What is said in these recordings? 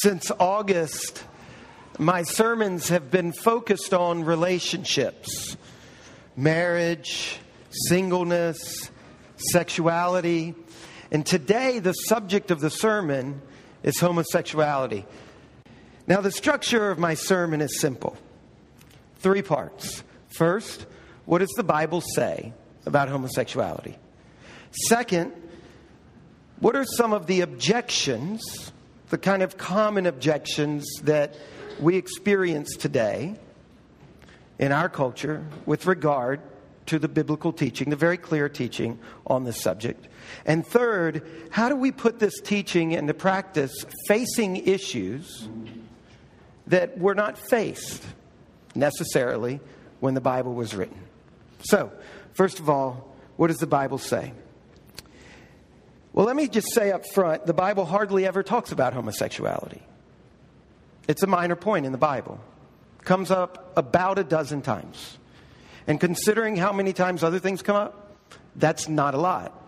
Since August, my sermons have been focused on relationships, marriage, singleness, sexuality. And today, the subject of the sermon is homosexuality. Now, the structure of my sermon is simple three parts. First, what does the Bible say about homosexuality? Second, what are some of the objections, the kind of common objections that we experience today in our culture with regard to the biblical teaching, the very clear teaching on this subject? And third, how do we put this teaching into practice facing issues that were not faced necessarily when the Bible was written? So, first of all, what does the Bible say? Well, let me just say up front the Bible hardly ever talks about homosexuality. It's a minor point in the Bible. Comes up about a dozen times. And considering how many times other things come up, that's not a lot.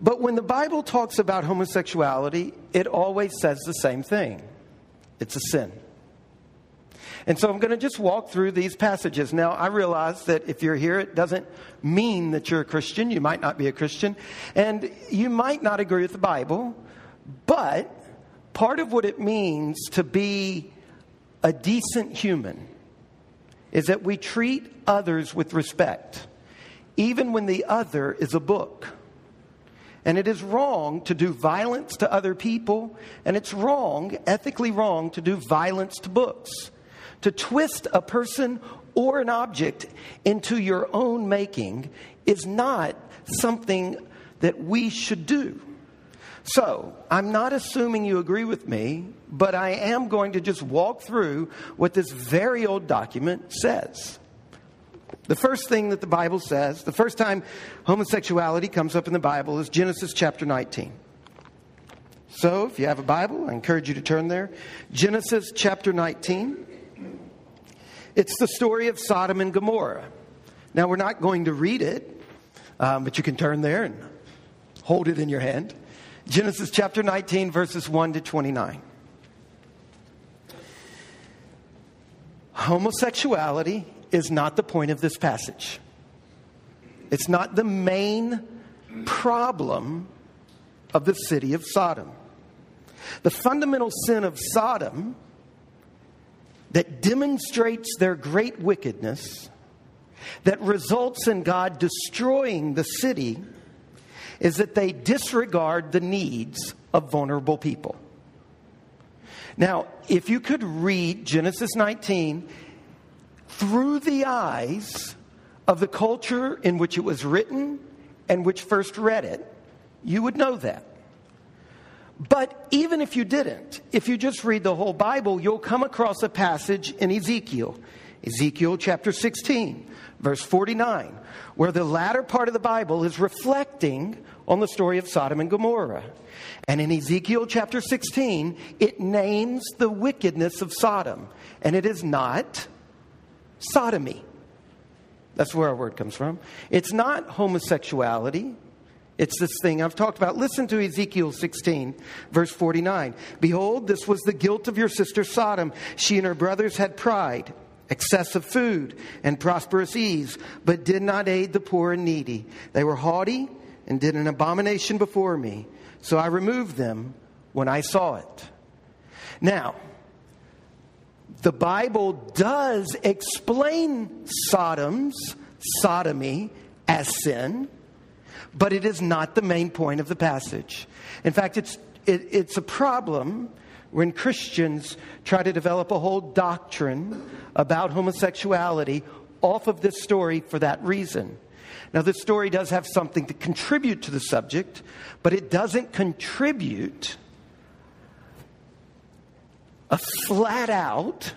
But when the Bible talks about homosexuality, it always says the same thing it's a sin. And so I'm going to just walk through these passages. Now, I realize that if you're here, it doesn't mean that you're a Christian. You might not be a Christian. And you might not agree with the Bible. But part of what it means to be a decent human is that we treat others with respect, even when the other is a book. And it is wrong to do violence to other people, and it's wrong, ethically wrong, to do violence to books. To twist a person or an object into your own making is not something that we should do. So, I'm not assuming you agree with me, but I am going to just walk through what this very old document says. The first thing that the Bible says, the first time homosexuality comes up in the Bible is Genesis chapter 19. So, if you have a Bible, I encourage you to turn there. Genesis chapter 19. It's the story of Sodom and Gomorrah. Now, we're not going to read it, um, but you can turn there and hold it in your hand. Genesis chapter 19, verses 1 to 29. Homosexuality is not the point of this passage. It's not the main problem of the city of Sodom. The fundamental sin of Sodom that demonstrates their great wickedness, that results in God destroying the city, is that they disregard the needs of vulnerable people. Now, if you could read Genesis 19 through the eyes of the culture in which it was written and which first read it, you would know that. But even if you didn't, if you just read the whole Bible, you'll come across a passage in Ezekiel, Ezekiel chapter 16, verse 49, where the latter part of the Bible is reflecting on the story of Sodom and Gomorrah. And in Ezekiel chapter 16, it names the wickedness of Sodom, and it is not sodomy. That's where our word comes from. It's not homosexuality. It's this thing I've talked about. Listen to Ezekiel 16, verse 49. Behold, this was the guilt of your sister Sodom. She and her brothers had pride, excessive food, and prosperous ease, but did not aid the poor and needy. They were haughty and did an abomination before me. So I removed them when I saw it. Now, the Bible does explain Sodom's sodomy as sin but it is not the main point of the passage. In fact, it's, it, it's a problem when Christians try to develop a whole doctrine about homosexuality off of this story for that reason. Now, this story does have something to contribute to the subject, but it doesn't contribute a flat out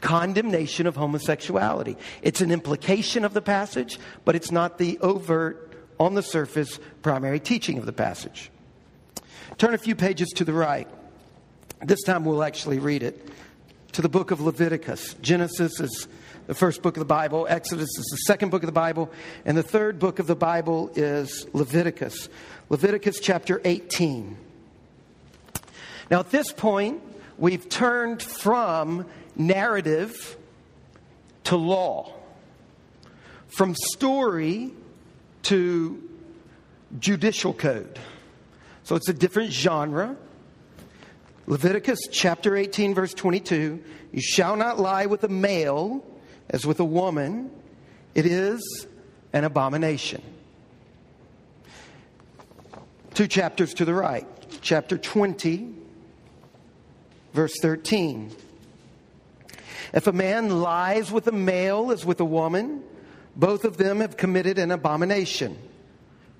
condemnation of homosexuality. It's an implication of the passage, but it's not the overt on the surface primary teaching of the passage. Turn a few pages to the right. This time we'll actually read it to the book of Leviticus. Genesis is the first book of the Bible, Exodus is the second book of the Bible, and the third book of the Bible is Leviticus. Leviticus chapter 18. Now, at this point, we've turned from narrative to law, from story to judicial code. So it's a different genre. Leviticus chapter 18, verse 22 You shall not lie with a male as with a woman, it is an abomination. Two chapters to the right, chapter 20, verse 13. If a man lies with a male as with a woman, both of them have committed an abomination.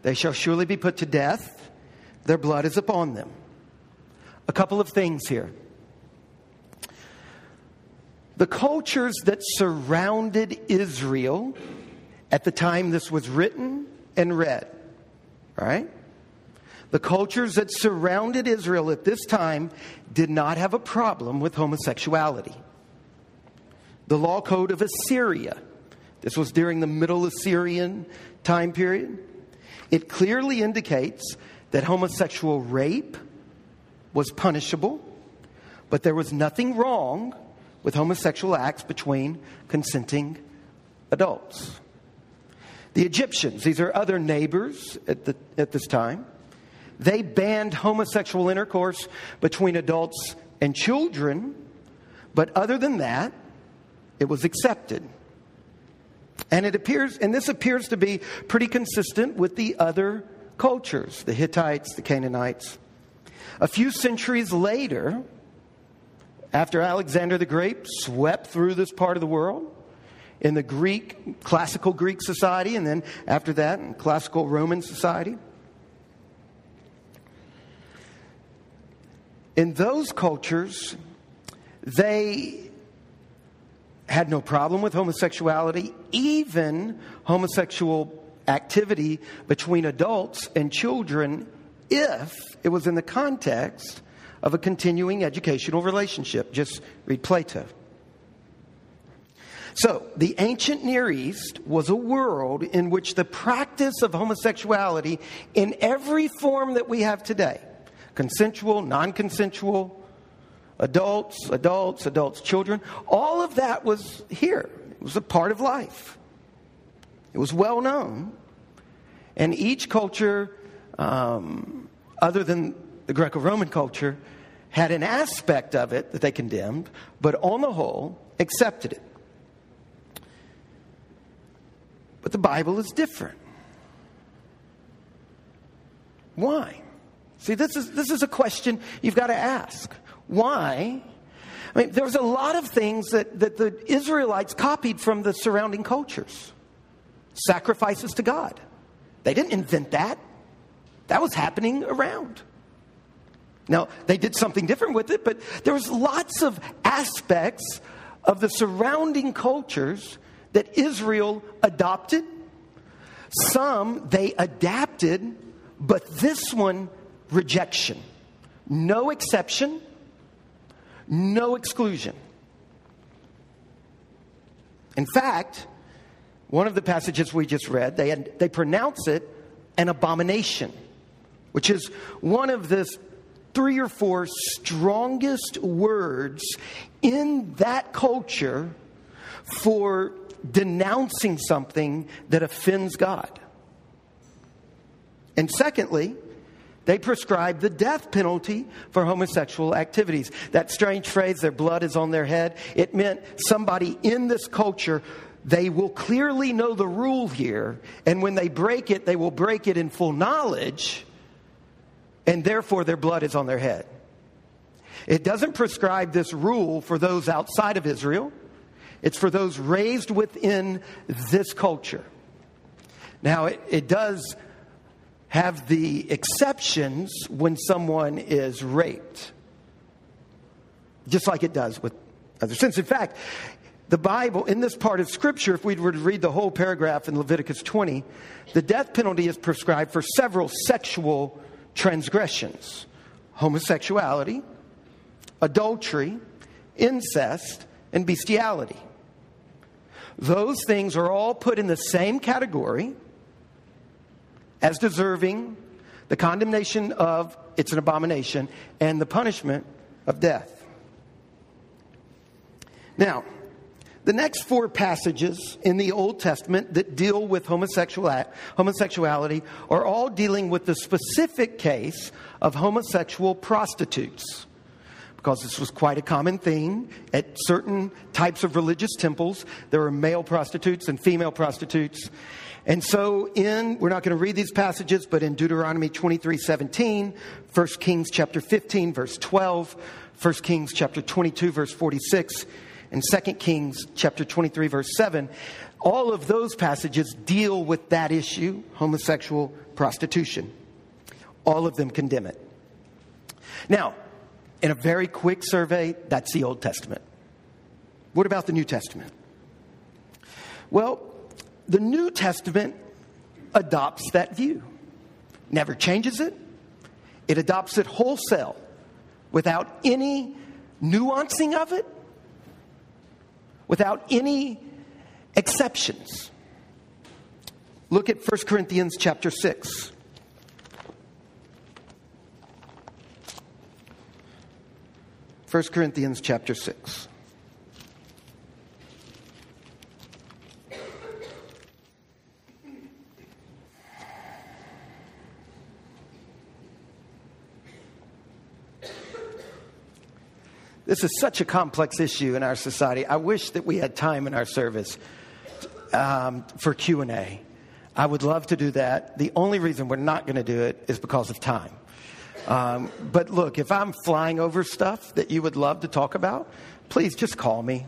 They shall surely be put to death. Their blood is upon them. A couple of things here. The cultures that surrounded Israel at the time this was written and read, right? The cultures that surrounded Israel at this time did not have a problem with homosexuality. The law code of Assyria, this was during the Middle Assyrian time period, it clearly indicates that homosexual rape was punishable, but there was nothing wrong with homosexual acts between consenting adults. The Egyptians, these are other neighbors at, the, at this time, they banned homosexual intercourse between adults and children, but other than that, it was accepted. And it appears, and this appears to be pretty consistent with the other cultures, the Hittites, the Canaanites. A few centuries later, after Alexander the Great swept through this part of the world, in the Greek, classical Greek society, and then after that, in classical Roman society. In those cultures, they had no problem with homosexuality, even homosexual activity between adults and children, if it was in the context of a continuing educational relationship. Just read Plato. So, the ancient Near East was a world in which the practice of homosexuality in every form that we have today consensual, non consensual, adults, adults, adults, children all of that was here. It was a part of life. It was well known. And each culture, um, other than the Greco Roman culture, had an aspect of it that they condemned, but on the whole, accepted it. But the Bible is different. Why? See, this is, this is a question you've got to ask. Why? I mean, there's a lot of things that, that the Israelites copied from the surrounding cultures. Sacrifices to God. They didn't invent that, that was happening around. Now, they did something different with it, but there was lots of aspects of the surrounding cultures that Israel adopted. Some they adapted, but this one, rejection. No exception, no exclusion. In fact, one of the passages we just read, they, had, they pronounce it an abomination, which is one of the three or four strongest words in that culture for denouncing something that offends God. And secondly, they prescribe the death penalty for homosexual activities. That strange phrase, their blood is on their head, it meant somebody in this culture, they will clearly know the rule here, and when they break it, they will break it in full knowledge, and therefore their blood is on their head. It doesn't prescribe this rule for those outside of Israel. It's for those raised within this culture. Now, it, it does have the exceptions when someone is raped, just like it does with other sins. In fact, the Bible, in this part of Scripture, if we were to read the whole paragraph in Leviticus 20, the death penalty is prescribed for several sexual transgressions homosexuality, adultery, incest, and bestiality. Those things are all put in the same category as deserving the condemnation of it's an abomination, and the punishment of death. Now, the next four passages in the Old Testament that deal with homosexuality are all dealing with the specific case of homosexual prostitutes. Because this was quite a common thing at certain types of religious temples. There were male prostitutes and female prostitutes. And so in, we're not going to read these passages, but in Deuteronomy 23, 17, 1 Kings chapter 15, verse 12, 1 Kings chapter 22, verse 46, and 2 Kings chapter 23, verse 7, all of those passages deal with that issue homosexual prostitution. All of them condemn it. Now, in a very quick survey, that's the Old Testament. What about the New Testament? Well, the New Testament adopts that view, never changes it, it adopts it wholesale without any nuancing of it without any exceptions. Look at 1 Corinthians chapter 6. First Corinthians chapter 6. This is such a complex issue in our society. I wish that we had time in our service um, for Q and A. I would love to do that. The only reason we're not going to do it is because of time. Um, but look, if I'm flying over stuff that you would love to talk about, please just call me,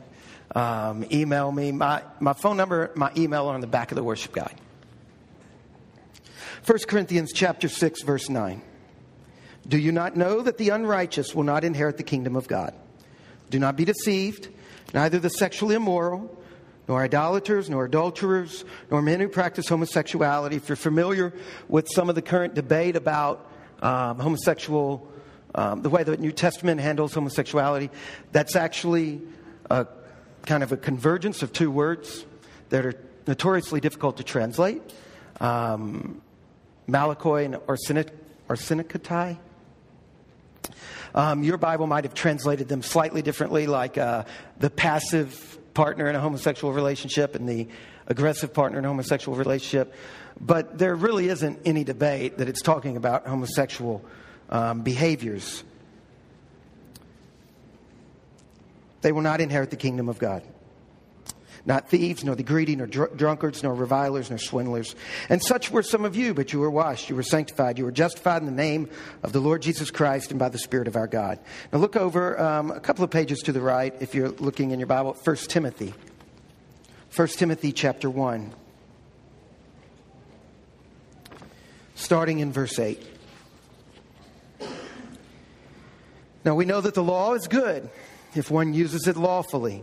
um, email me. My, my phone number, my email are on the back of the worship guide. 1 Corinthians chapter 6 verse 9. Do you not know that the unrighteous will not inherit the kingdom of God? Do not be deceived. Neither the sexually immoral, nor idolaters, nor adulterers, nor men who practice homosexuality. If you're familiar with some of the current debate about um, homosexual, um, the way the New Testament handles homosexuality, that's actually a kind of a convergence of two words that are notoriously difficult to translate. Um, Malakoi and arsenokoitai. Um, your Bible might have translated them slightly differently, like uh, the passive partner in a homosexual relationship and the aggressive partner in a homosexual relationship. But there really isn't any debate that it's talking about homosexual um, behaviors. They will not inherit the kingdom of God not thieves, nor the greedy, nor dr- drunkards, nor revilers, nor swindlers. And such were some of you, but you were washed, you were sanctified, you were justified in the name of the Lord Jesus Christ and by the Spirit of our God. Now look over um, a couple of pages to the right if you're looking in your Bible, 1 Timothy. 1 Timothy chapter 1. Starting in verse 8. Now we know that the law is good if one uses it lawfully.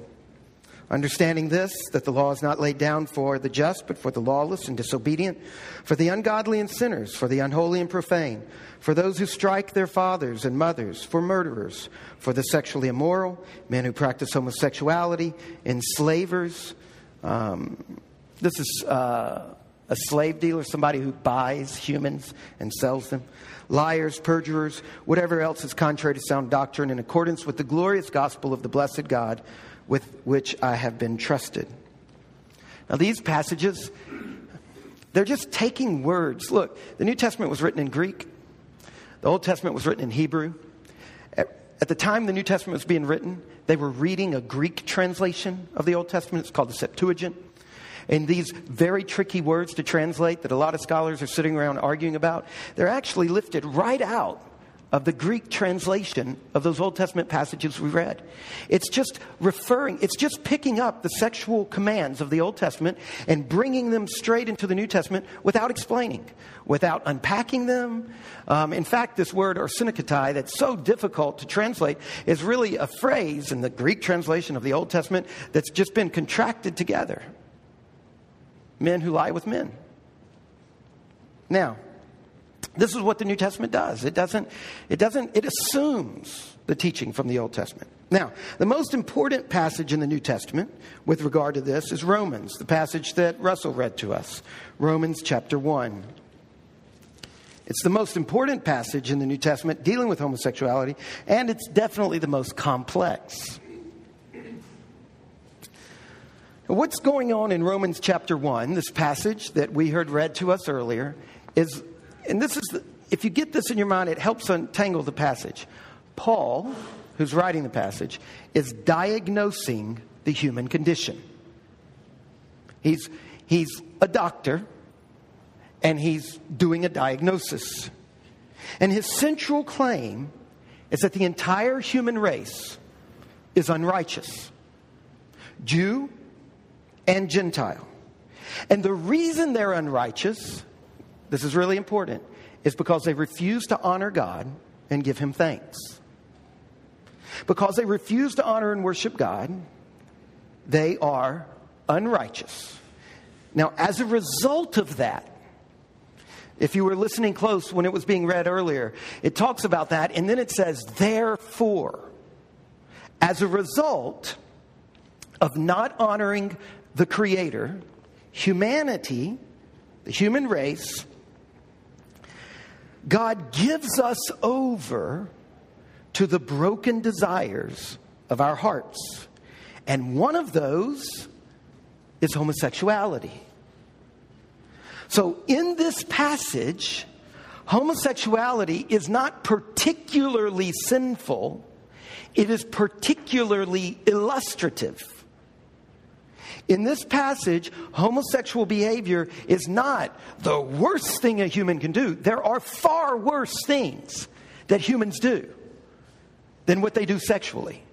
Understanding this, that the law is not laid down for the just, but for the lawless and disobedient, for the ungodly and sinners, for the unholy and profane, for those who strike their fathers and mothers, for murderers, for the sexually immoral, men who practice homosexuality, enslavers. Um, this is uh, a slave dealer, somebody who buys humans and sells them. Liars, perjurers, whatever else is contrary to sound doctrine in accordance with the glorious gospel of the blessed God with which I have been trusted. Now, these passages, they're just taking words. Look, the New Testament was written in Greek, the Old Testament was written in Hebrew. At, at the time the New Testament was being written, they were reading a Greek translation of the Old Testament. It's called the Septuagint. And these very tricky words to translate that a lot of scholars are sitting around arguing about, they're actually lifted right out of the Greek translation of those Old Testament passages we read. It's just referring, it's just picking up the sexual commands of the Old Testament and bringing them straight into the New Testament without explaining, without unpacking them. Um, in fact, this word arsenokoitai that's so difficult to translate is really a phrase in the Greek translation of the Old Testament that's just been contracted together. Men who lie with men. Now, this is what the New Testament does. It doesn't, it doesn't, it assumes the teaching from the Old Testament. Now, the most important passage in the New Testament with regard to this is Romans, the passage that Russell read to us. Romans chapter 1. It's the most important passage in the New Testament dealing with homosexuality, and it's definitely the most complex. What's going on in Romans chapter 1, this passage that we heard read to us earlier, is, and this is, the, if you get this in your mind, it helps untangle the passage. Paul, who's writing the passage, is diagnosing the human condition. He's, he's a doctor, and he's doing a diagnosis. And his central claim is that the entire human race is unrighteous Jew and Gentile. And the reason they're unrighteous, this is really important, is because they refuse to honor God and give him thanks. Because they refuse to honor and worship God, they are unrighteous. Now, as a result of that, if you were listening close when it was being read earlier, it talks about that, and then it says, therefore, as a result of not honoring the Creator, humanity, the human race, God gives us over to the broken desires of our hearts. And one of those is homosexuality. So, in this passage, homosexuality is not particularly sinful, it is particularly illustrative. In this passage, homosexual behavior is not the worst thing a human can do. There are far worse things that humans do than what they do sexually.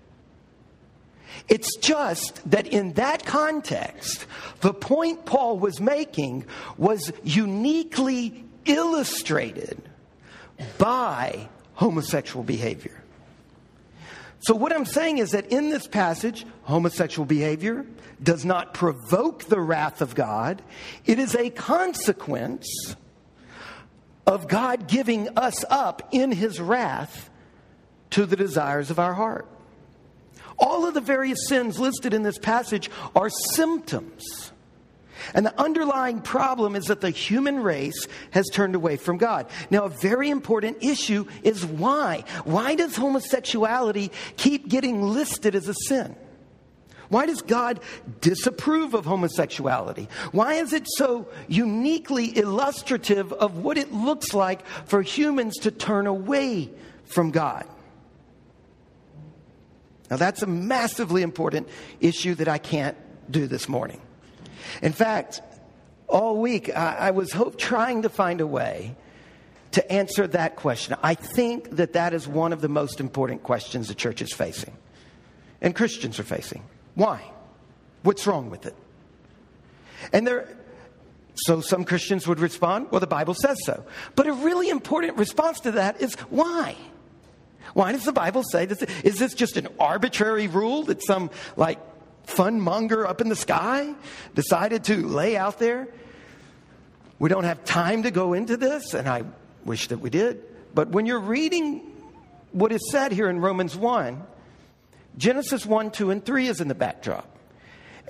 It's just that in that context, the point Paul was making was uniquely illustrated by homosexual behavior. So, what I'm saying is that in this passage, homosexual behavior does not provoke the wrath of God, it is a consequence of God giving us up in his wrath to the desires of our heart. All of the various sins listed in this passage are symptoms. And the underlying problem is that the human race has turned away from God. Now, a very important issue is why. Why does homosexuality keep getting listed as a sin? Why does God disapprove of homosexuality? Why is it so uniquely illustrative of what it looks like for humans to turn away from God? Now, that's a massively important issue that I can't do this morning. In fact, all week I, I was hope, trying to find a way to answer that question. I think that that is one of the most important questions the church is facing and Christians are facing. Why? What's wrong with it? And there, so some Christians would respond, well, the Bible says so. But a really important response to that is why? Why does the Bible say this? Is this just an arbitrary rule that some like fun monger up in the sky decided to lay out there? We don't have time to go into this, and I wish that we did. But when you're reading what is said here in Romans 1, Genesis 1, 2, and 3 is in the backdrop.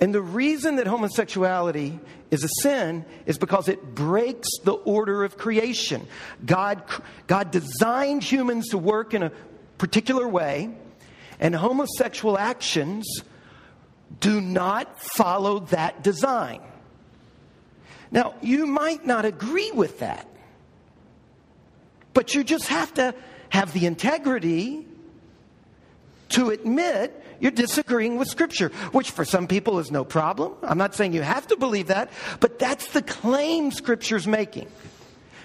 And the reason that homosexuality is a sin is because it breaks the order of creation. God, God designed humans to work in a particular way, and homosexual actions do not follow that design. Now, you might not agree with that, but you just have to have the integrity to admit you're disagreeing with Scripture, which for some people is no problem. I'm not saying you have to believe that, but that's the claim Scripture's making.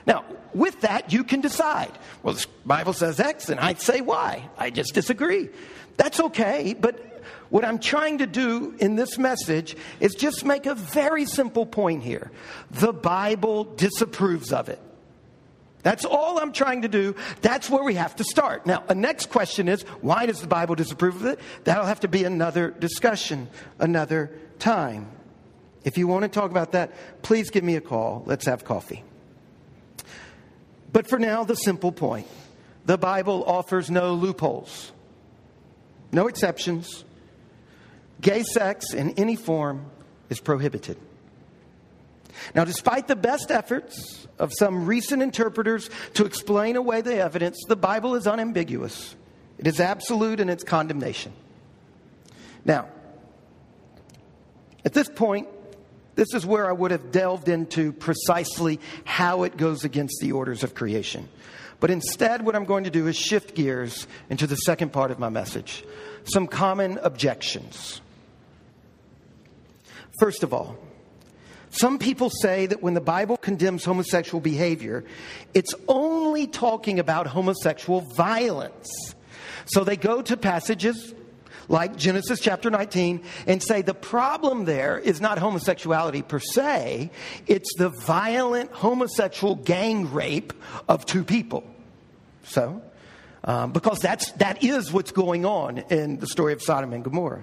Now, with that, you can decide. Well, the Bible says X, and I say Y. I just disagree. That's okay, but what I'm trying to do in this message is just make a very simple point here. The Bible disapproves of it. That's all I'm trying to do. That's where we have to start. Now, the next question is why does the Bible disapprove of it? That'll have to be another discussion, another time. If you want to talk about that, please give me a call. Let's have coffee. But for now, the simple point the Bible offers no loopholes, no exceptions. Gay sex in any form is prohibited. Now, despite the best efforts of some recent interpreters to explain away the evidence, the Bible is unambiguous. It is absolute in its condemnation. Now, at this point, this is where I would have delved into precisely how it goes against the orders of creation. But instead, what I'm going to do is shift gears into the second part of my message some common objections. First of all, some people say that when the Bible condemns homosexual behavior, it's only talking about homosexual violence. So they go to passages like Genesis chapter 19 and say the problem there is not homosexuality per se, it's the violent homosexual gang rape of two people. So, um, because that's, that is what's going on in the story of Sodom and Gomorrah.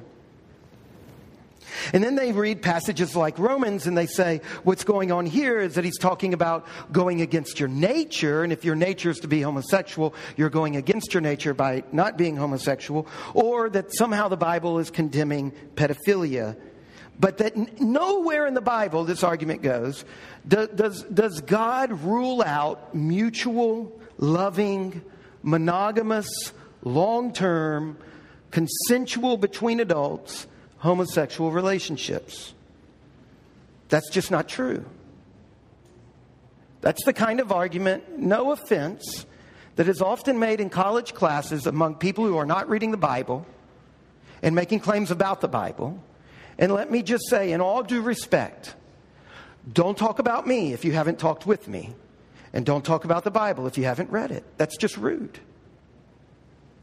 And then they read passages like Romans and they say, what's going on here is that he's talking about going against your nature. And if your nature is to be homosexual, you're going against your nature by not being homosexual. Or that somehow the Bible is condemning pedophilia. But that nowhere in the Bible, this argument goes, does, does God rule out mutual, loving, monogamous, long term, consensual between adults homosexual relationships. That's just not true. That's the kind of argument, no offense, that is often made in college classes among people who are not reading the Bible and making claims about the Bible. And let me just say, in all due respect, don't talk about me if you haven't talked with me. And don't talk about the Bible if you haven't read it. That's just rude.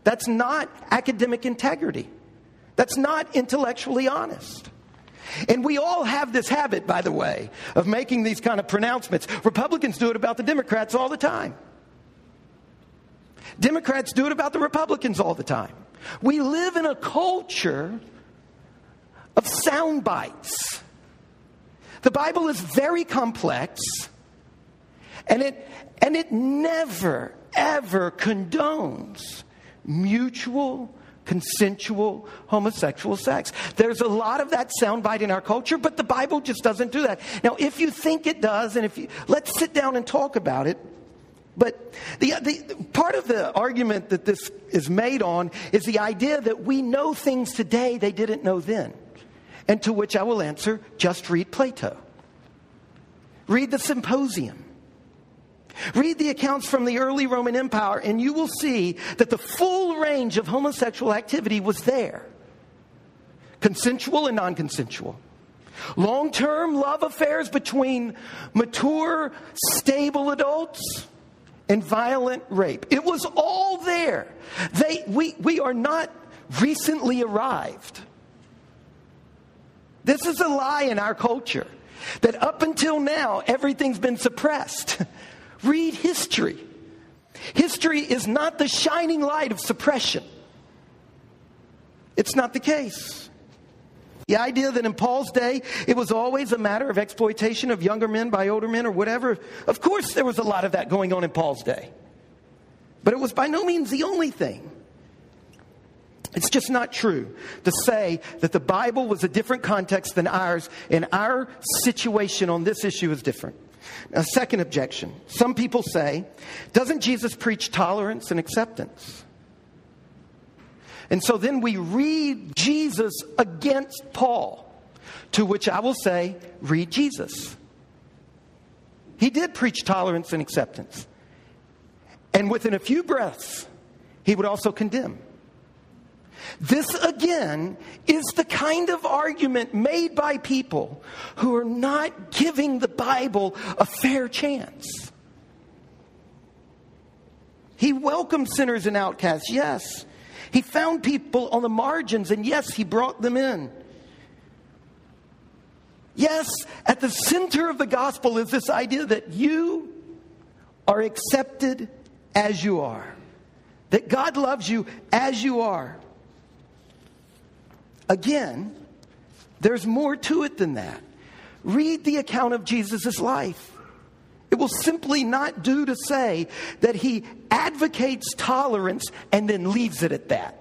That's not academic integrity. That's not intellectually honest. And we all have this habit, by the way, of making these kind of pronouncements. Republicans do it about the Democrats all the time. Democrats do it about the Republicans all the time. We live in a culture of sound bites. The Bible is very complex, and it, and it never, ever condones mutual consensual homosexual sex. There's a lot of that soundbite in our culture, but the Bible just doesn't do that. Now, if you think it does, and if you, let's sit down and talk about it. But the, the part of the argument that this is made on is the idea that we know things today they didn't know then. And to which I will answer just read Plato. Read the Symposium. Read the accounts from the early Roman Empire, and you will see that the full range of homosexual activity was there consensual and non consensual. Long term love affairs between mature, stable adults and violent rape. It was all there. They, we, we are not recently arrived. This is a lie in our culture that up until now everything's been suppressed. Read history. History is not the shining light of suppression. It's not the case. The idea that in Paul's day it was always a matter of exploitation of younger men by older men or whatever, of course there was a lot of that going on in Paul's day. But it was by no means the only thing. It's just not true to say that the Bible was a different context than ours, and our situation on this issue is different. A second objection some people say, doesn't Jesus preach tolerance and acceptance? And so then we read Jesus against Paul, to which I will say, read Jesus. He did preach tolerance and acceptance. And within a few breaths, he would also condemn. This, again, is the kind of argument made by people who are not giving the Bible a fair chance. He welcomed sinners and outcasts, yes. He found people on the margins, and yes, he brought them in. Yes, at the center of the gospel is this idea that you are accepted as you are, that God loves you as you are. Again, there's more to it than that. Read the account of Jesus' life. It will simply not do to say that he advocates tolerance and then leaves it at that.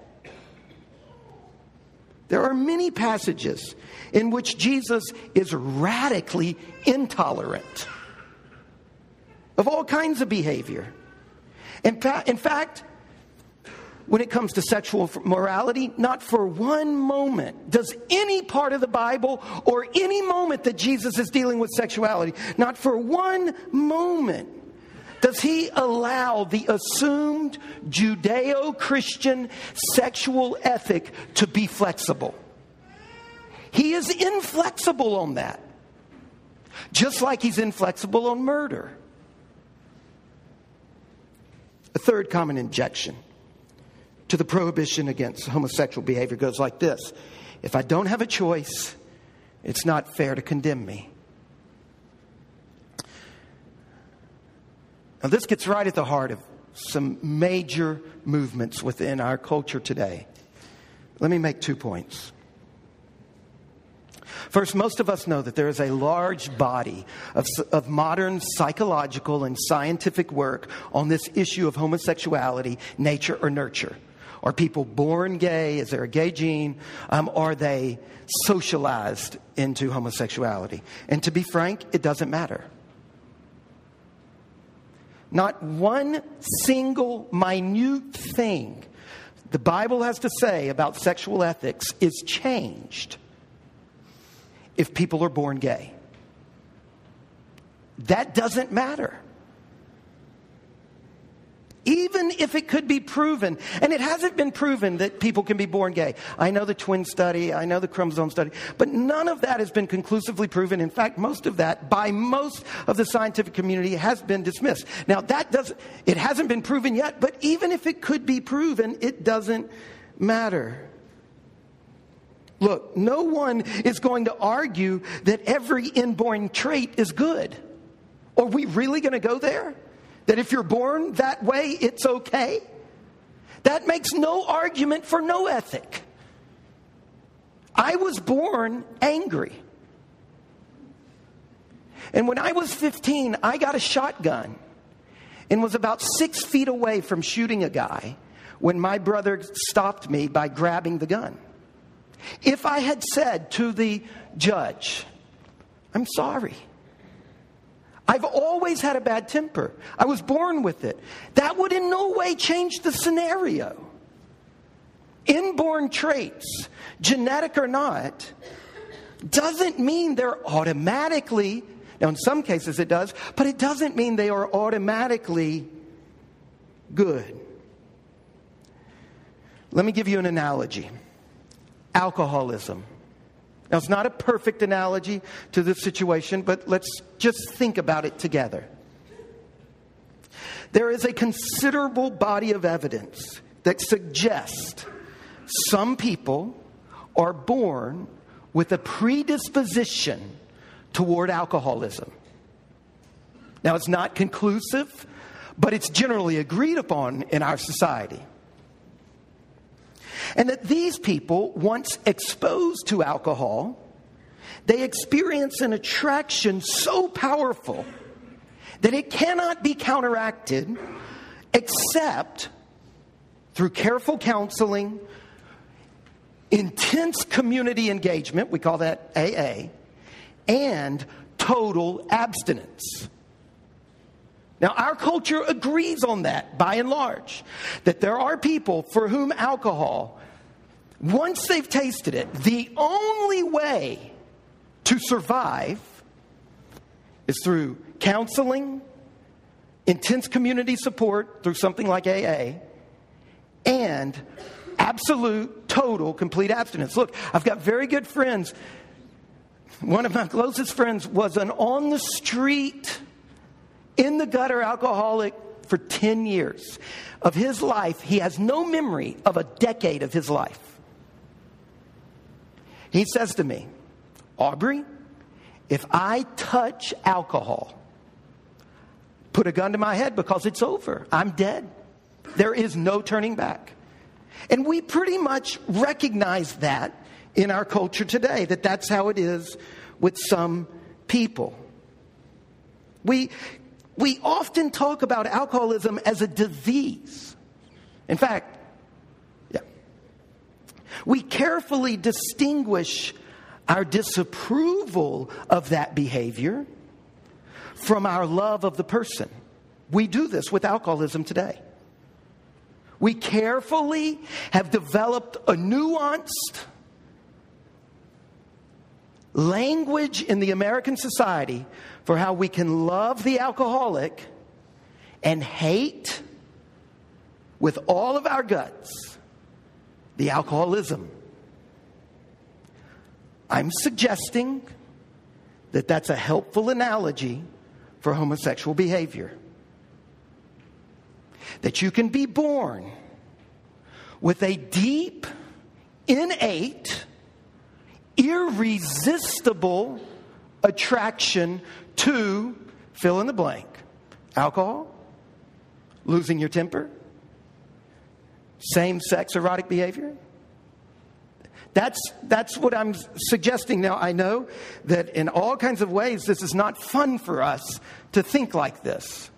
There are many passages in which Jesus is radically intolerant of all kinds of behavior. In, fa- in fact, when it comes to sexual morality, not for one moment does any part of the Bible or any moment that Jesus is dealing with sexuality, not for one moment does he allow the assumed Judeo Christian sexual ethic to be flexible. He is inflexible on that, just like he's inflexible on murder. A third common injection to the prohibition against homosexual behavior goes like this If I don't have a choice, it's not fair to condemn me. Now, this gets right at the heart of some major movements within our culture today. Let me make two points. First, most of us know that there is a large body of, of, modern psychological and scientific work on this issue of homosexuality, nature or nurture. Are people born gay? Is there a gay gene? Um, are they socialized into homosexuality? And to be frank, it doesn't matter. Not one single minute thing the Bible has to say about sexual ethics is changed if people are born gay. That doesn't matter even if it could be proven. And it hasn't been proven that people can be born gay. I know the twin study, I know the chromosome study, but none of that has been conclusively proven. In fact, most of that, by most of the scientific community, has been dismissed. Now, that doesn't—it hasn't been proven yet, but even if it could be proven, it doesn't matter. Look, no one is going to argue that every inborn trait is good. Are we really going to go there? That if you're born that way, it's okay? That makes no argument for no ethic. I was born angry. And when I was 15, I got a shotgun and was about six feet away from shooting a guy when my brother stopped me by grabbing the gun. If I had said to the judge, I'm sorry, I've always had a bad temper. I was born with it. That would in no way change the scenario. Inborn traits, genetic or not, doesn't mean they're automatically, now in some cases it does, but it doesn't mean they are automatically good. Let me give you an analogy alcoholism. Now, it's not a perfect analogy to the situation, but let's just think about it together. There is a considerable body of evidence that suggests some people are born with a predisposition toward alcoholism. Now, it's not conclusive, but it's generally agreed upon in our society. And that these people, once exposed to alcohol, they experience an attraction so powerful that it cannot be counteracted except through careful counseling, intense community engagement, we call that AA, and total abstinence. Now, our culture agrees on that by and large, that there are people for whom alcohol, once they've tasted it, the only way to survive is through counseling, intense community support through something like AA, and absolute, total, complete abstinence. Look, I've got very good friends. One of my closest friends was an on the street in the gutter alcoholic for 10 years of his life. He has no memory of a decade of his life. He says to me, Aubrey, if I touch alcohol, put a gun to my head because it's over. I'm dead. There is no turning back. And we pretty much recognize that in our culture today, that that's how it is with some people. We we often talk about alcoholism as a disease. In fact, yeah. We carefully distinguish our disapproval of that behavior from our love of the person. We do this with alcoholism today. We carefully have developed a nuanced language in the American society for how we can love the alcoholic and hate with all of our guts the alcoholism. I'm suggesting that that's a helpful analogy for homosexual behavior. That you can be born with a deep, innate, irresistible attraction to fill in the blank alcohol, losing your temper, same sex erotic behavior. That's, that's what I'm suggesting now. I know that in all kinds of ways, this is not fun for us to think like this.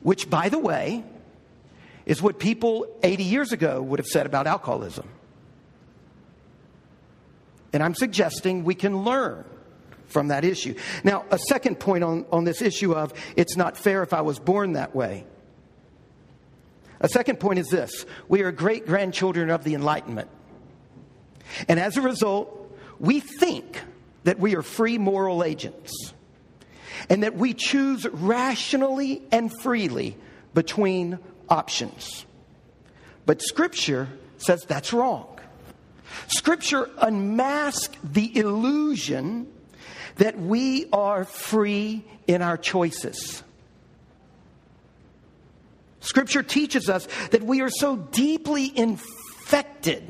Which, by the way, is what people 80 years ago would have said about alcoholism. And I'm suggesting we can learn from that issue. Now, a second point on, on this issue of it's not fair if I was born that way. A second point is this we are great grandchildren of the Enlightenment. And as a result, we think that we are free moral agents and that we choose rationally and freely between options. But Scripture says that's wrong. Scripture unmasks the illusion that we are free in our choices. Scripture teaches us that we are so deeply infected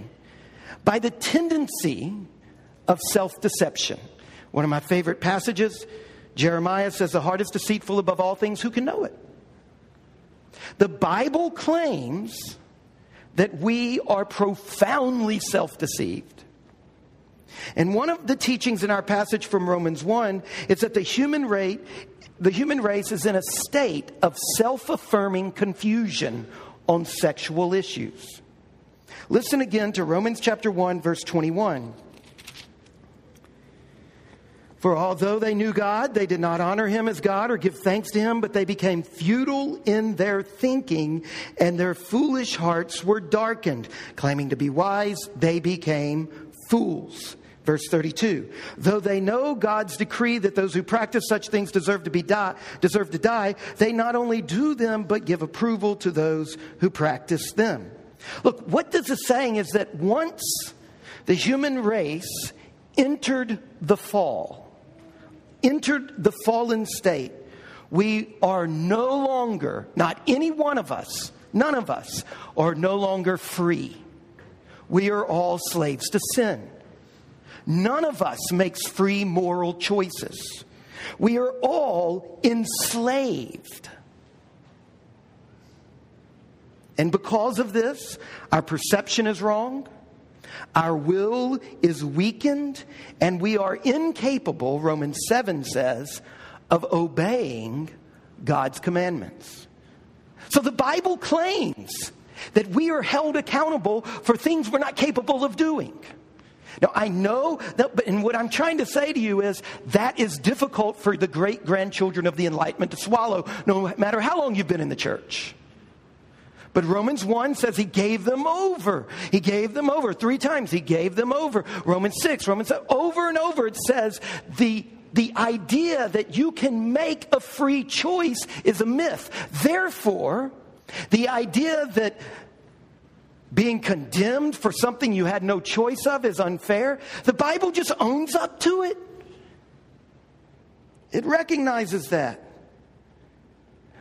by the tendency of self deception. One of my favorite passages, Jeremiah says, The heart is deceitful above all things, who can know it? The Bible claims that we are profoundly self deceived. And one of the teachings in our passage from Romans 1 is that the human rate the human race is in a state of self affirming confusion on sexual issues. Listen again to Romans chapter 1, verse 21. For although they knew God, they did not honor him as God or give thanks to him, but they became futile in their thinking, and their foolish hearts were darkened. Claiming to be wise, they became fools. Verse 32 Though they know God's decree that those who practice such things deserve to, be die, deserve to die, they not only do them, but give approval to those who practice them. Look, what this is saying is that once the human race entered the fall, entered the fallen state, we are no longer, not any one of us, none of us, are no longer free. We are all slaves to sin. None of us makes free moral choices. We are all enslaved. And because of this, our perception is wrong, our will is weakened, and we are incapable, Romans 7 says, of obeying God's commandments. So the Bible claims that we are held accountable for things we're not capable of doing. Now, I know that, but, and what I'm trying to say to you is that is difficult for the great grandchildren of the Enlightenment to swallow, no matter how long you've been in the church. But Romans 1 says he gave them over. He gave them over. Three times he gave them over. Romans 6, Romans 7, over and over it says the the idea that you can make a free choice is a myth. Therefore, the idea that being condemned for something you had no choice of is unfair. The Bible just owns up to it. It recognizes that.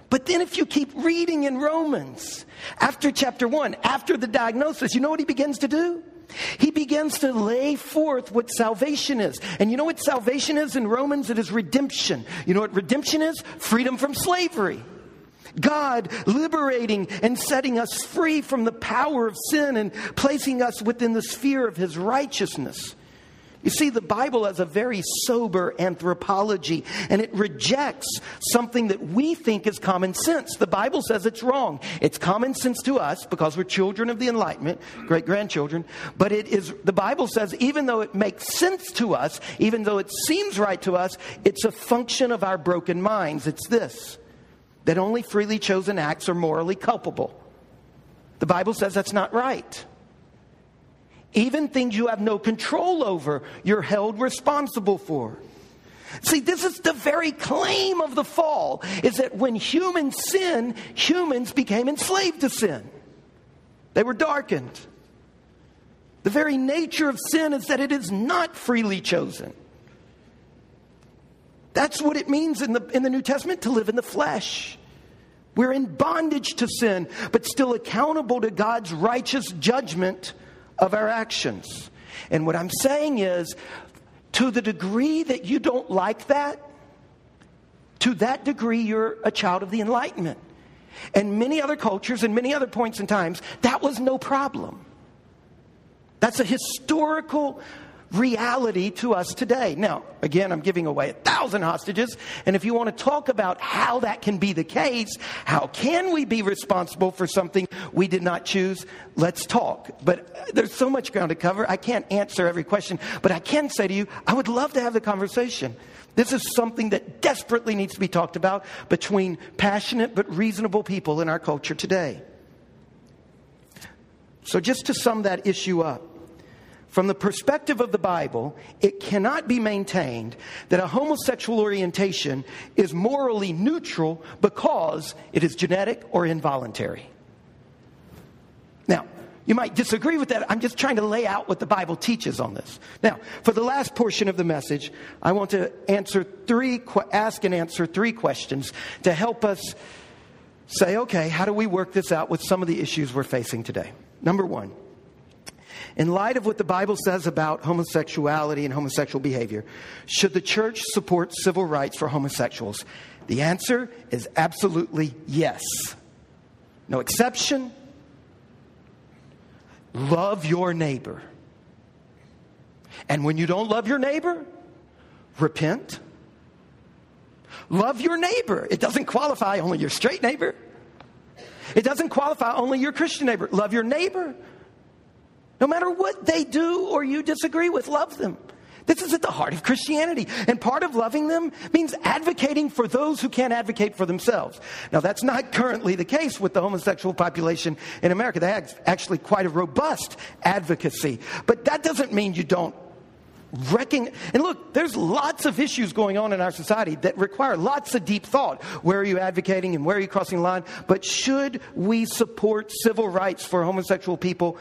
But then, if you keep reading in Romans, after chapter 1, after the diagnosis, you know what he begins to do? He begins to lay forth what salvation is. And you know what salvation is in Romans? It is redemption. You know what redemption is? Freedom from slavery. God liberating and setting us free from the power of sin and placing us within the sphere of His righteousness. You see, the Bible has a very sober anthropology, and it rejects something that we think is common sense. The Bible says it's wrong. It's common sense to us because we're children of the Enlightenment, great grandchildren, but it is, the Bible says, even though it makes sense to us, even though it seems right to us, it's a function of our broken minds. It's this that only freely chosen acts are morally culpable. The Bible says that's not right. Even things you have no control over, you're held responsible for. See, this is the very claim of the fall is that when humans sin, humans became enslaved to sin. They were darkened. The very nature of sin is that it is not freely chosen. That's what it means in the, in the New Testament to live in the flesh. We're in bondage to sin, but still accountable to God's righteous judgment of our actions. And what I'm saying is, to the degree that you don't like that, to that degree, you're a child of the Enlightenment. And many other cultures and many other points in times, that was no problem. That's a historical reality to us today. Now, again, I'm giving away a thousand hostages. And if you want to talk about how that can be the case, how can we be responsible for something we did not choose? Let's talk. But uh, there's so much ground to cover. I can't answer every question, but I can say to you, I would love to have the conversation. This is something that desperately needs to be talked about between passionate but reasonable people in our culture today. So, just to sum that issue up, from the perspective of the Bible, it cannot be maintained that a homosexual orientation is morally neutral because it is genetic or involuntary. Now, you might disagree with that. I'm just trying to lay out what the Bible teaches on this. Now, for the last portion of the message, I want to answer three, ask and answer three questions to help us say, okay, how do we work this out with some of the issues we're facing today? Number one, in light of what the Bible says about homosexuality and homosexual behavior, should the church support civil rights for homosexuals? The answer is absolutely yes. No exception. Love your neighbor. And when you don't love your neighbor, repent. Love your neighbor. It doesn't qualify only your straight neighbor. It doesn't qualify only your Christian neighbor. Love your neighbor. No matter what they do or you disagree with, love them. This is at the heart of Christianity. And part of loving them means advocating for those who can't advocate for themselves. Now, that's not currently the case with the homosexual population in America. They have actually quite a robust advocacy. But that doesn't mean you don't wrecking. And look, there's lots of issues going on in our society that require lots of deep thought. Where are you advocating and where are you crossing the line? But should we support civil rights for homosexual people?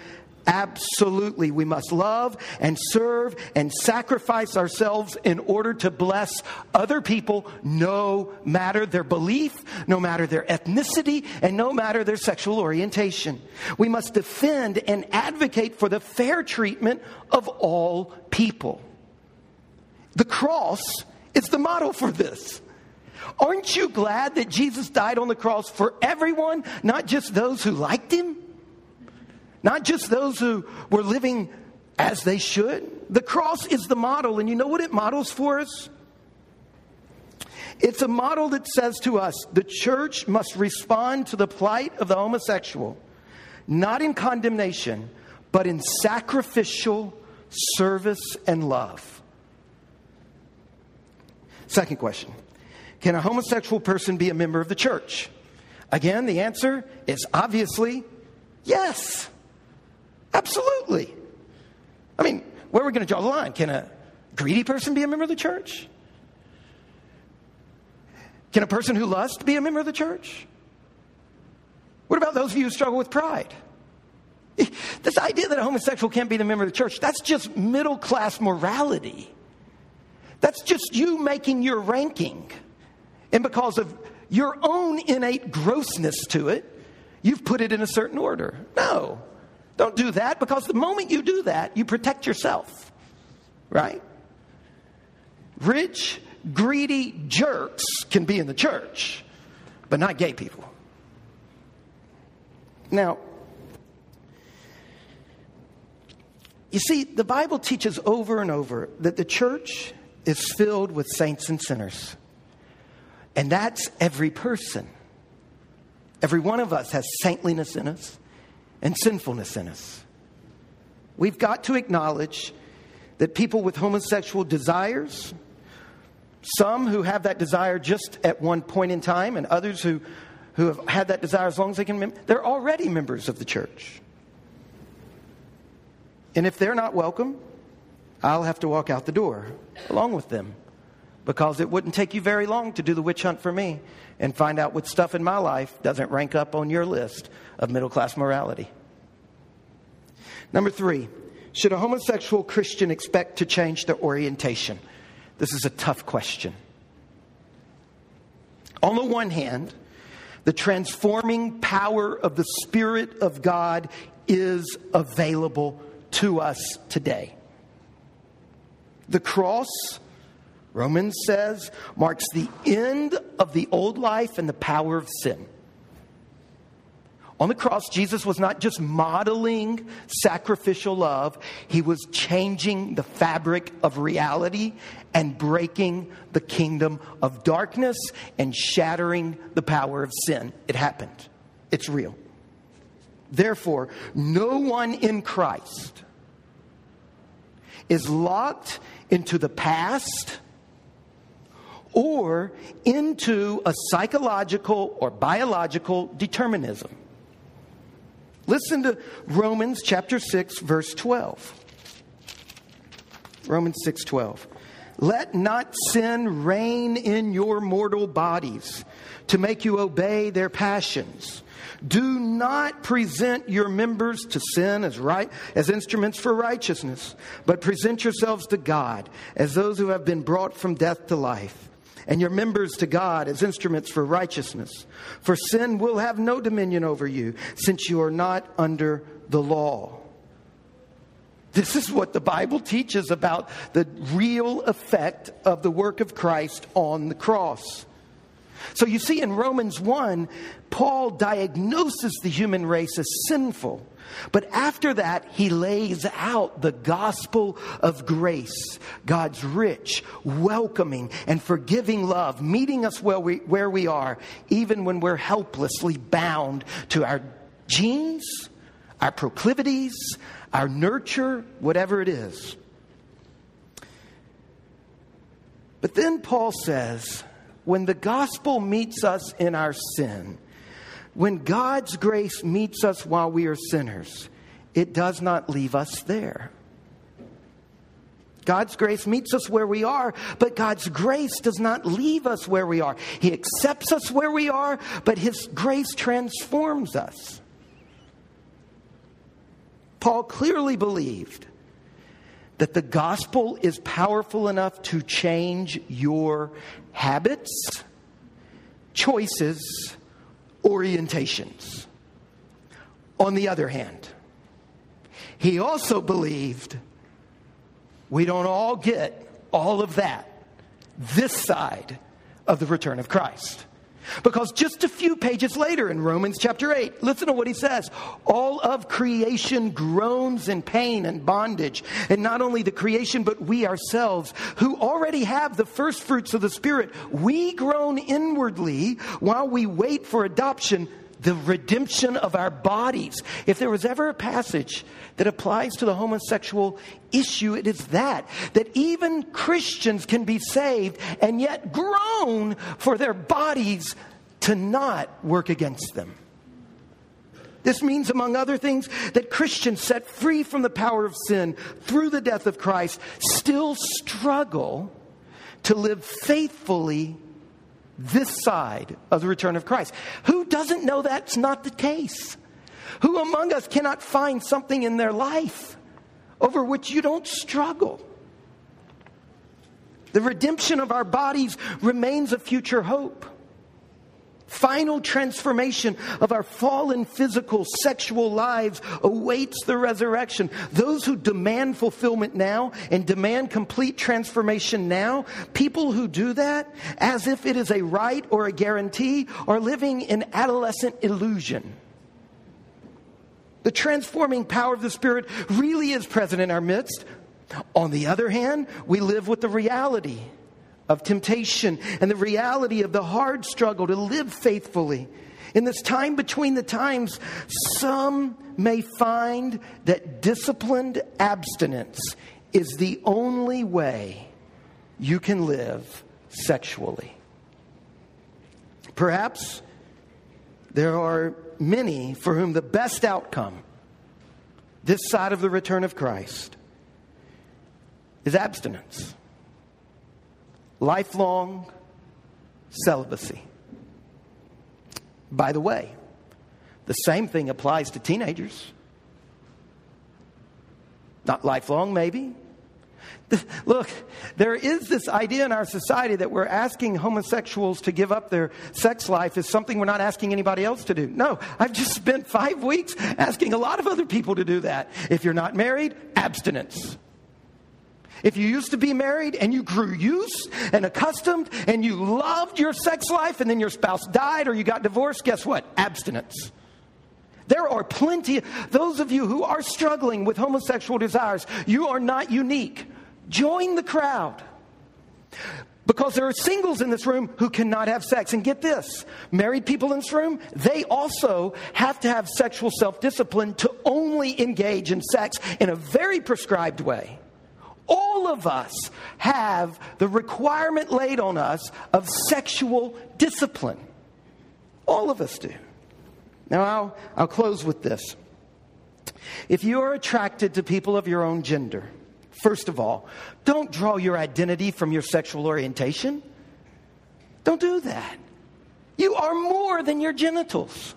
Absolutely. We must love and serve and sacrifice ourselves in order to bless other people, no matter their belief, no matter their ethnicity, and no matter their sexual orientation. We must defend and advocate for the fair treatment of all people. The cross is the model for this. Aren't you glad that Jesus died on the cross for everyone, not just those who liked him? Not just those who were living as they should. The cross is the model, and you know what it models for us? It's a model that says to us the church must respond to the plight of the homosexual, not in condemnation, but in sacrificial service and love. Second question Can a homosexual person be a member of the church? Again, the answer is obviously yes. Absolutely. I mean, where are we going to draw the line? Can a greedy person be a member of the church? Can a person who lusts be a member of the church? What about those of you who struggle with pride? This idea that a homosexual can't be a member of the church, that's just middle class morality. That's just you making your ranking. And because of your own innate grossness to it, you've put it in a certain order. No. Don't do that because the moment you do that, you protect yourself. Right? Rich, greedy jerks can be in the church, but not gay people. Now, You see, the Bible teaches over and over that the church is filled with saints and sinners. And that's every person. Every one of us has saintliness in us and sinfulness in us. We've got to acknowledge that people with homosexual desires, some who have that desire just at one point in time, and others who, who have had that desire as long as they can, they're already members of the church. And if they're not welcome, I'll have to walk out the door along with them because it wouldn't take you very long to do the witch hunt for me and find out what stuff in my life doesn't rank up on your list of middle class morality. Number three, should a homosexual Christian expect to change their orientation? This is a tough question. On the one hand, the transforming power of the Spirit of God is available to us today. The cross, Romans says, marks the end of the old life and the power of sin. On the cross, Jesus was not just modeling sacrificial love, he was changing the fabric of reality and breaking the kingdom of darkness and shattering the power of sin. It happened, it's real. Therefore, no one in Christ is locked into the past or into a psychological or biological determinism. Listen to Romans chapter 6 verse 12. Romans 6:12. Let not sin reign in your mortal bodies to make you obey their passions. Do not present your members to sin as right as instruments for righteousness, but present yourselves to God as those who have been brought from death to life, and your members to God as instruments for righteousness. For sin will have no dominion over you, since you are not under the law. This is what the Bible teaches about the real effect of the work of Christ on the cross. So you see, in Romans 1, Paul diagnoses the human race as sinful. But after that, he lays out the gospel of grace, God's rich, welcoming, and forgiving love, meeting us where we, where we are, even when we're helplessly bound to our genes, our proclivities, our nurture, whatever it is. But then Paul says, when the gospel meets us in our sin, when God's grace meets us while we are sinners, it does not leave us there. God's grace meets us where we are, but God's grace does not leave us where we are. He accepts us where we are, but His grace transforms us. Paul clearly believed that the gospel is powerful enough to change your habits, choices, orientations. On the other hand, he also believed we don't all get all of that this side of the return of Christ. Because just a few pages later in Romans chapter 8, listen to what he says. All of creation groans in pain and bondage. And not only the creation, but we ourselves, who already have the first fruits of the Spirit, we groan inwardly while we wait for adoption the redemption of our bodies. If there was ever a passage that applies to the homosexual issue, it is that. That even Christians can be saved and yet groan for their bodies to not work against them. This means, among other things, that Christians set free from the power of sin through the death of Christ still struggle to live faithfully this side of the return of Christ. Who doesn't know that's not the case? Who among us cannot find something in their life over which you don't struggle? The redemption of our bodies remains a future hope final transformation of our fallen physical, sexual lives awaits the resurrection. Those who demand fulfillment now and demand complete transformation now, people who do that as if it is a right or a guarantee, are living in adolescent illusion. The transforming power of the Spirit really is present in our midst. On the other hand, we live with the reality of temptation and the reality of the hard struggle to live faithfully. In this time between the times, some may find that disciplined abstinence is the only way you can live sexually. Perhaps there are many for whom the best outcome this side of the return of Christ is abstinence, lifelong celibacy. By the way, the same thing applies to teenagers. Not lifelong, maybe, Look, there is this idea in our society that we're asking homosexuals to give up their sex life is something we're not asking anybody else to do. No, I've just spent five weeks asking a lot of other people to do that. If you're not married, abstinence. If you used to be married and you grew used and accustomed and you loved your sex life and then your spouse died or you got divorced, guess what? Abstinence. There are plenty, those of you who are struggling with homosexual desires, you are not unique. Join the crowd. Because there are singles in this room who cannot have sex. And get this married people in this room, they also have to have sexual self discipline to only engage in sex in a very prescribed way. All of us have the requirement laid on us of sexual discipline. All of us do. Now, I'll, I'll close with this. If you are attracted to people of your own gender, First of all, don't draw your identity from your sexual orientation. Don't do that. You are more than your genitals.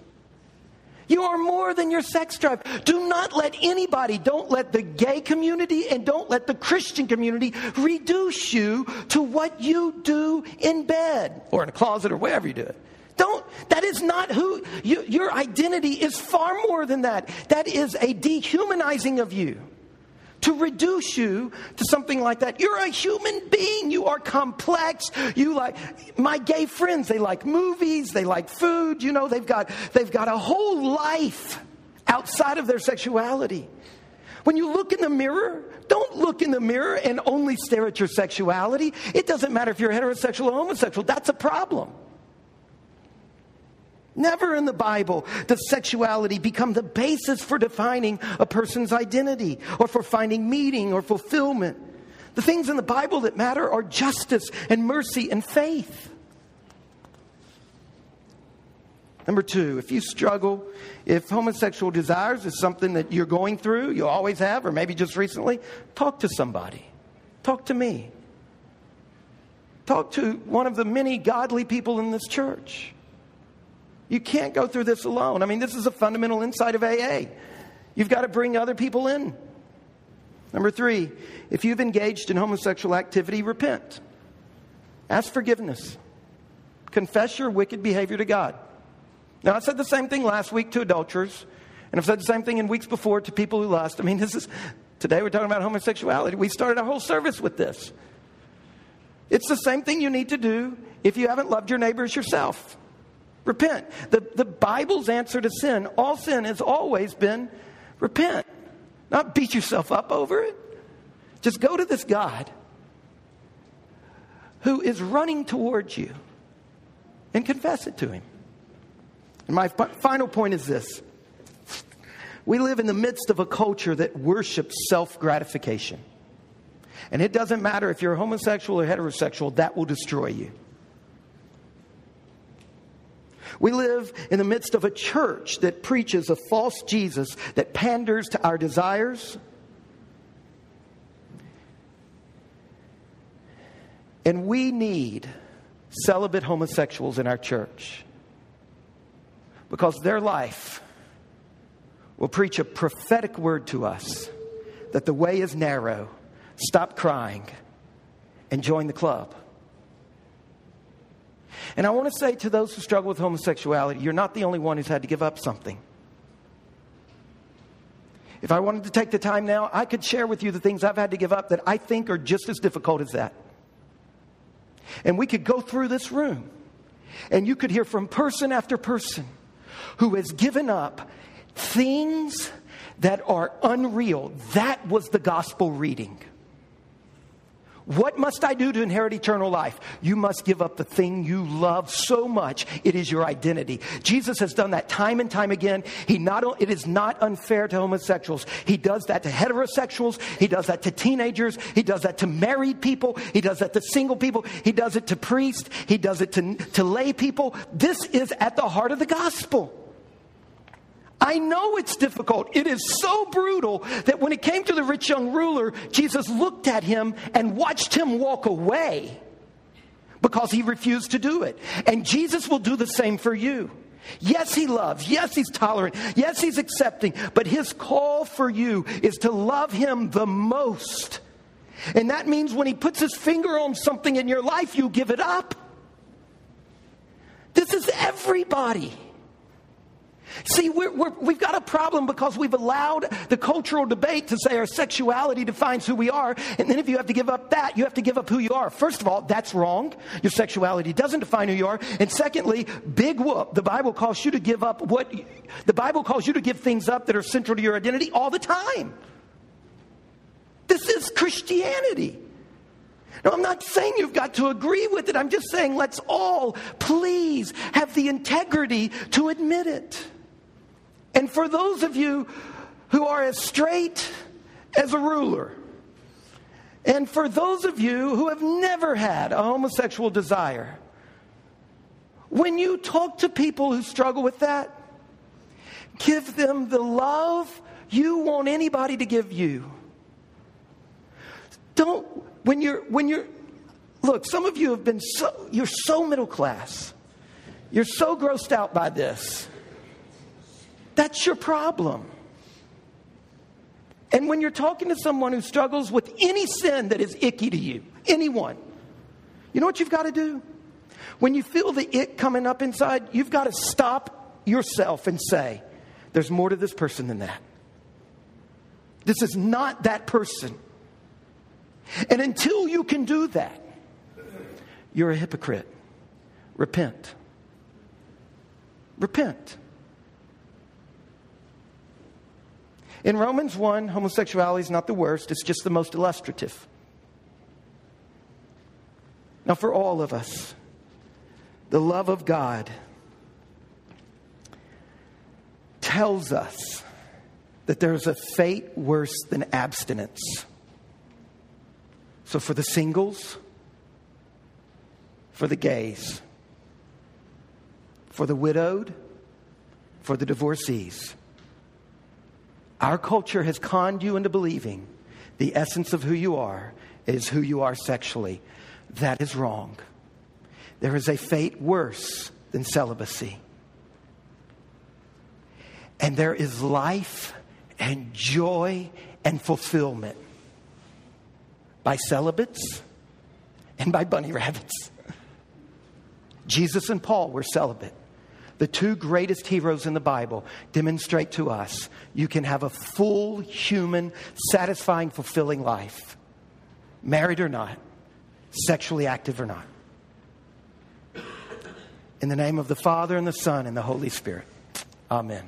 You are more than your sex drive. Do not let anybody, don't let the gay community and don't let the Christian community reduce you to what you do in bed or in a closet or wherever you do it. Don't, that is not who, you, your identity is far more than that. That is a dehumanizing of you to reduce you to something like that. You're a human being. You are complex. You like my gay friends, they like movies, they like food, you know, they've got they've got a whole life outside of their sexuality. When you look in the mirror, don't look in the mirror and only stare at your sexuality. It doesn't matter if you're heterosexual or homosexual. That's a problem. Never in the Bible does sexuality become the basis for defining a person's identity or for finding meaning or fulfillment. The things in the Bible that matter are justice and mercy and faith. Number two, if you struggle, if homosexual desires is something that you're going through, you always have, or maybe just recently, talk to somebody. Talk to me. Talk to one of the many godly people in this church. You can't go through this alone. I mean, this is a fundamental insight of AA. You've got to bring other people in. Number three, if you've engaged in homosexual activity, repent. Ask forgiveness. Confess your wicked behavior to God. Now, I said the same thing last week to adulterers, and I've said the same thing in weeks before to people who lust. I mean, this is, today we're talking about homosexuality. We started our whole service with this. It's the same thing you need to do if you haven't loved your neighbors yourself. Repent. The, the Bible's answer to sin, all sin, has always been repent. Not beat yourself up over it. Just go to this God who is running towards you and confess it to him. And my final point is this we live in the midst of a culture that worships self gratification. And it doesn't matter if you're homosexual or heterosexual, that will destroy you. We live in the midst of a church that preaches a false Jesus that panders to our desires. And we need celibate homosexuals in our church because their life will preach a prophetic word to us that the way is narrow. Stop crying and join the club. And I want to say to those who struggle with homosexuality, you're not the only one who's had to give up something. If I wanted to take the time now, I could share with you the things I've had to give up that I think are just as difficult as that. And we could go through this room, and you could hear from person after person who has given up things that are unreal. That was the gospel reading. What must I do to inherit eternal life? You must give up the thing you love so much. It is your identity. Jesus has done that time and time again. He not, it is not unfair to homosexuals. He does that to heterosexuals. He does that to teenagers. He does that to married people. He does that to single people. He does it to priests. He does it to, to lay people. This is at the heart of the gospel. I know it's difficult. It is so brutal that when it came to the rich young ruler, Jesus looked at him and watched him walk away because he refused to do it. And Jesus will do the same for you. Yes, he loves. Yes, he's tolerant. Yes, he's accepting. But his call for you is to love him the most. And that means when he puts his finger on something in your life, you give it up. This is everybody. See, we have got a problem because we've allowed the cultural debate to say our sexuality defines who we are. And then if you have to give up that, you have to give up who you are. First of all, that's wrong. Your sexuality doesn't define who you are. And secondly, big whoop. The Bible calls you to give up what, the Bible calls you to give things up that are central to your identity all the time. This is Christianity. Now, I'm not saying you've got to agree with it. I'm just saying let's all please have the integrity to admit it. And for those of you who are as straight as a ruler, and for those of you who have never had a homosexual desire, when you talk to people who struggle with that, give them the love you want anybody to give you. Don't, when you're, when you're, look, some of you have been so, you're so middle class. You're so grossed out by this. That's your problem. And when you're talking to someone who struggles with any sin that is icky to you, anyone, you know what you've got to do? When you feel the ick coming up inside, you've got to stop yourself and say, There's more to this person than that. This is not that person. And until you can do that, you're a hypocrite. Repent. Repent. In Romans 1, homosexuality is not the worst, it's just the most illustrative. Now, for all of us, the love of God tells us that there's a fate worse than abstinence. So, for the singles, for the gays, for the widowed, for the divorcees, our culture has conned you into believing the essence of who you are is who you are sexually. That is wrong. There is a fate worse than celibacy. And there is life and joy and fulfillment by celibates and by bunny rabbits. Jesus and Paul were celibate the two greatest heroes in the Bible, demonstrate to us you can have a full, human, satisfying, fulfilling life, married or not, sexually active or not. In the name of the Father, and the Son, and the Holy Spirit. Amen.